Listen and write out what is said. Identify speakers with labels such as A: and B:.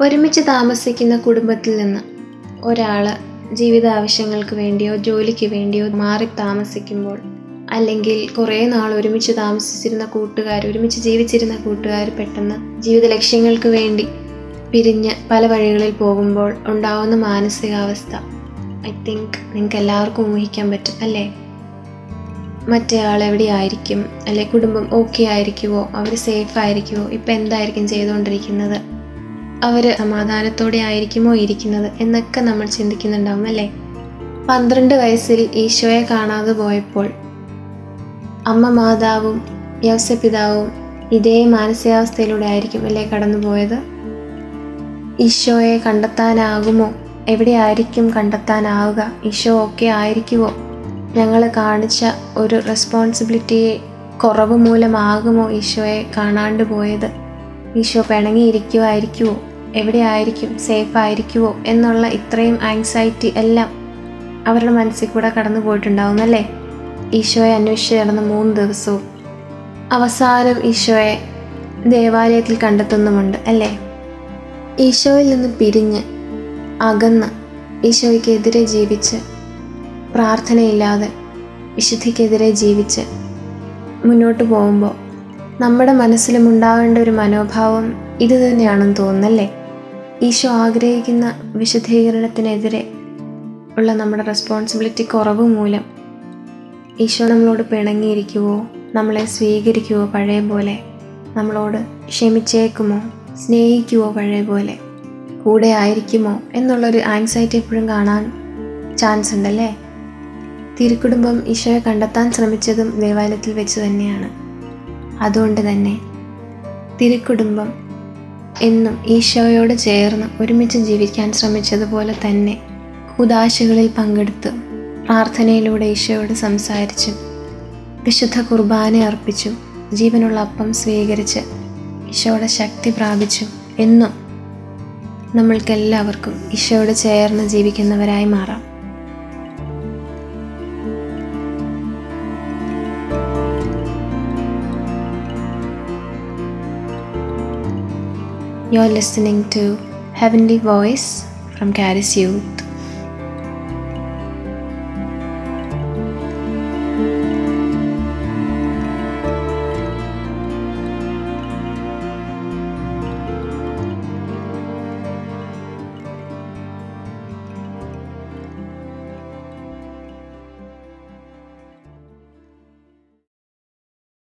A: ഒരുമിച്ച് താമസിക്കുന്ന കുടുംബത്തിൽ നിന്ന് ഒരാൾ ജീവിത ആവശ്യങ്ങൾക്ക് വേണ്ടിയോ ജോലിക്ക് വേണ്ടിയോ മാറി താമസിക്കുമ്പോൾ അല്ലെങ്കിൽ കുറേ നാൾ ഒരുമിച്ച് താമസിച്ചിരുന്ന കൂട്ടുകാർ ഒരുമിച്ച് ജീവിച്ചിരുന്ന കൂട്ടുകാർ പെട്ടെന്ന് ജീവിത ലക്ഷ്യങ്ങൾക്ക് വേണ്ടി പിരിഞ്ഞ് പല വഴികളിൽ പോകുമ്പോൾ ഉണ്ടാവുന്ന മാനസികാവസ്ഥ. ഐ തിങ്ക് നിങ്ങൾക്ക് എല്ലാവർക്കും ഊഹിക്കാൻ പറ്റും അല്ലേ? മറ്റേ ആൾ എവിടെയായിരിക്കും? അല്ലെ കുടുംബം ഓക്കെ ആയിരിക്കുമോ അവർ സേഫ് ആയിരിക്കുമോ ഇപ്പം എന്തായിരിക്കും ചെയ്തുകൊണ്ടിരിക്കുന്നത്? അവർ സമാധാനത്തോടെ ആയിരിക്കുമോ ഇരിക്കുന്നത് എന്നൊക്കെ നമ്മൾ ചിന്തിക്കുന്നുണ്ടാവും അല്ലേ? പന്ത്രണ്ട് വയസ്സിൽ ഈശോയെ കാണാതെ പോയപ്പോൾ അമ്മ മാതാവും യവസപിതാവും ഇതേ മാനസികാവസ്ഥയിലൂടെ ആയിരിക്കും അല്ലേ കടന്നുപോയത് ഈശോയെ കണ്ടെത്താനാകുമോ? എവിടെ ആയിരിക്കും കണ്ടെത്താനാവുക? ഈശോ ഒക്കെ ആയിരിക്കുമോ ഞങ്ങൾ കാണിച്ച ഒരു റെസ്പോൺസിബിലിറ്റിയെ കുറവ് മൂലമാകുമോ ഈശോയെ കാണാണ്ട് പോയത്? ഈശോ പിണങ്ങിയിരിക്കുമായിരിക്കുമോ എവിടെയായിരിക്കും സേഫ് ആയിരിക്കുമോ എന്നുള്ള ഇത്രയും ആങ്സൈറ്റി എല്ലാം അവരുടെ മനസ്സിൽ കൂടെ കടന്നു പോയിട്ടുണ്ടാവും അല്ലേ? ഈശോയെ അന്വേഷിച്ച് നടന്ന മൂന്ന് ദിവസവും അവസാനം ഈശോയെ ദേവാലയത്തിൽ കണ്ടെത്തുന്നുമുണ്ട് അല്ലേ? ഈശോയിൽ നിന്ന് പിരിഞ്ഞ് അകന്ന് ഈശോയ്ക്കെതിരെ ജീവിച്ച് പ്രാർത്ഥനയില്ലാതെ വിശുദ്ധിക്കെതിരെ ജീവിച്ച് മുന്നോട്ട് പോകുമ്പോൾ നമ്മുടെ മനസ്സിലും ഉണ്ടാവേണ്ട ഒരു മനോഭാവം ഇത് തന്നെയാണെന്ന് തോന്നുന്നല്ലേ? ഈശോ ആഗ്രഹിക്കുന്ന വിശദീകരണത്തിനെതിരെ ഉള്ള നമ്മുടെ റെസ്പോൺസിബിലിറ്റി കുറവ് മൂലം ഈശോ നമ്മളോട് പിണങ്ങിയിരിക്കുവോ? നമ്മളെ സ്വീകരിക്കുവോ പഴയ പോലെ? നമ്മളോട് ക്ഷമിച്ചേക്കുമോ? സ്നേഹിക്കുവോ പഴയ പോലെ? കൂടെ ആയിരിക്കുമോ? എന്നുള്ളൊരു ആങ്സൈറ്റി എപ്പോഴും കാണാൻ ചാൻസ് ഉണ്ടല്ലേ? തിരുക്കുടുംബം ഈശോയെ കണ്ടെത്താൻ ശ്രമിച്ചതും ദേവാലയത്തിൽ വെച്ച് തന്നെയാണ്. അതുകൊണ്ട് തന്നെ തിരുക്കുടുംബം എന്നും ഈശോയോട് ചേർന്ന് ഒരുമിച്ച് ജീവിക്കാൻ ശ്രമിച്ചതുപോലെ തന്നെ കുദാശകളിൽ പങ്കെടുത്ത് പ്രാർത്ഥനയിലൂടെ ഈശോയോട് സംസാരിച്ചു വിശുദ്ധ കുർബാന അർപ്പിച്ചും ജീവനുള്ള അപ്പം സ്വീകരിച്ച് ഈശോയുടെ ശക്തി പ്രാപിച്ചു എന്നും നമ്മൾക്കെല്ലാവർക്കും ഈശോയോട് ചേർന്ന് ജീവിക്കുന്നവരായി മാറാം. You're listening to Heavenly Voice from Caris Youth.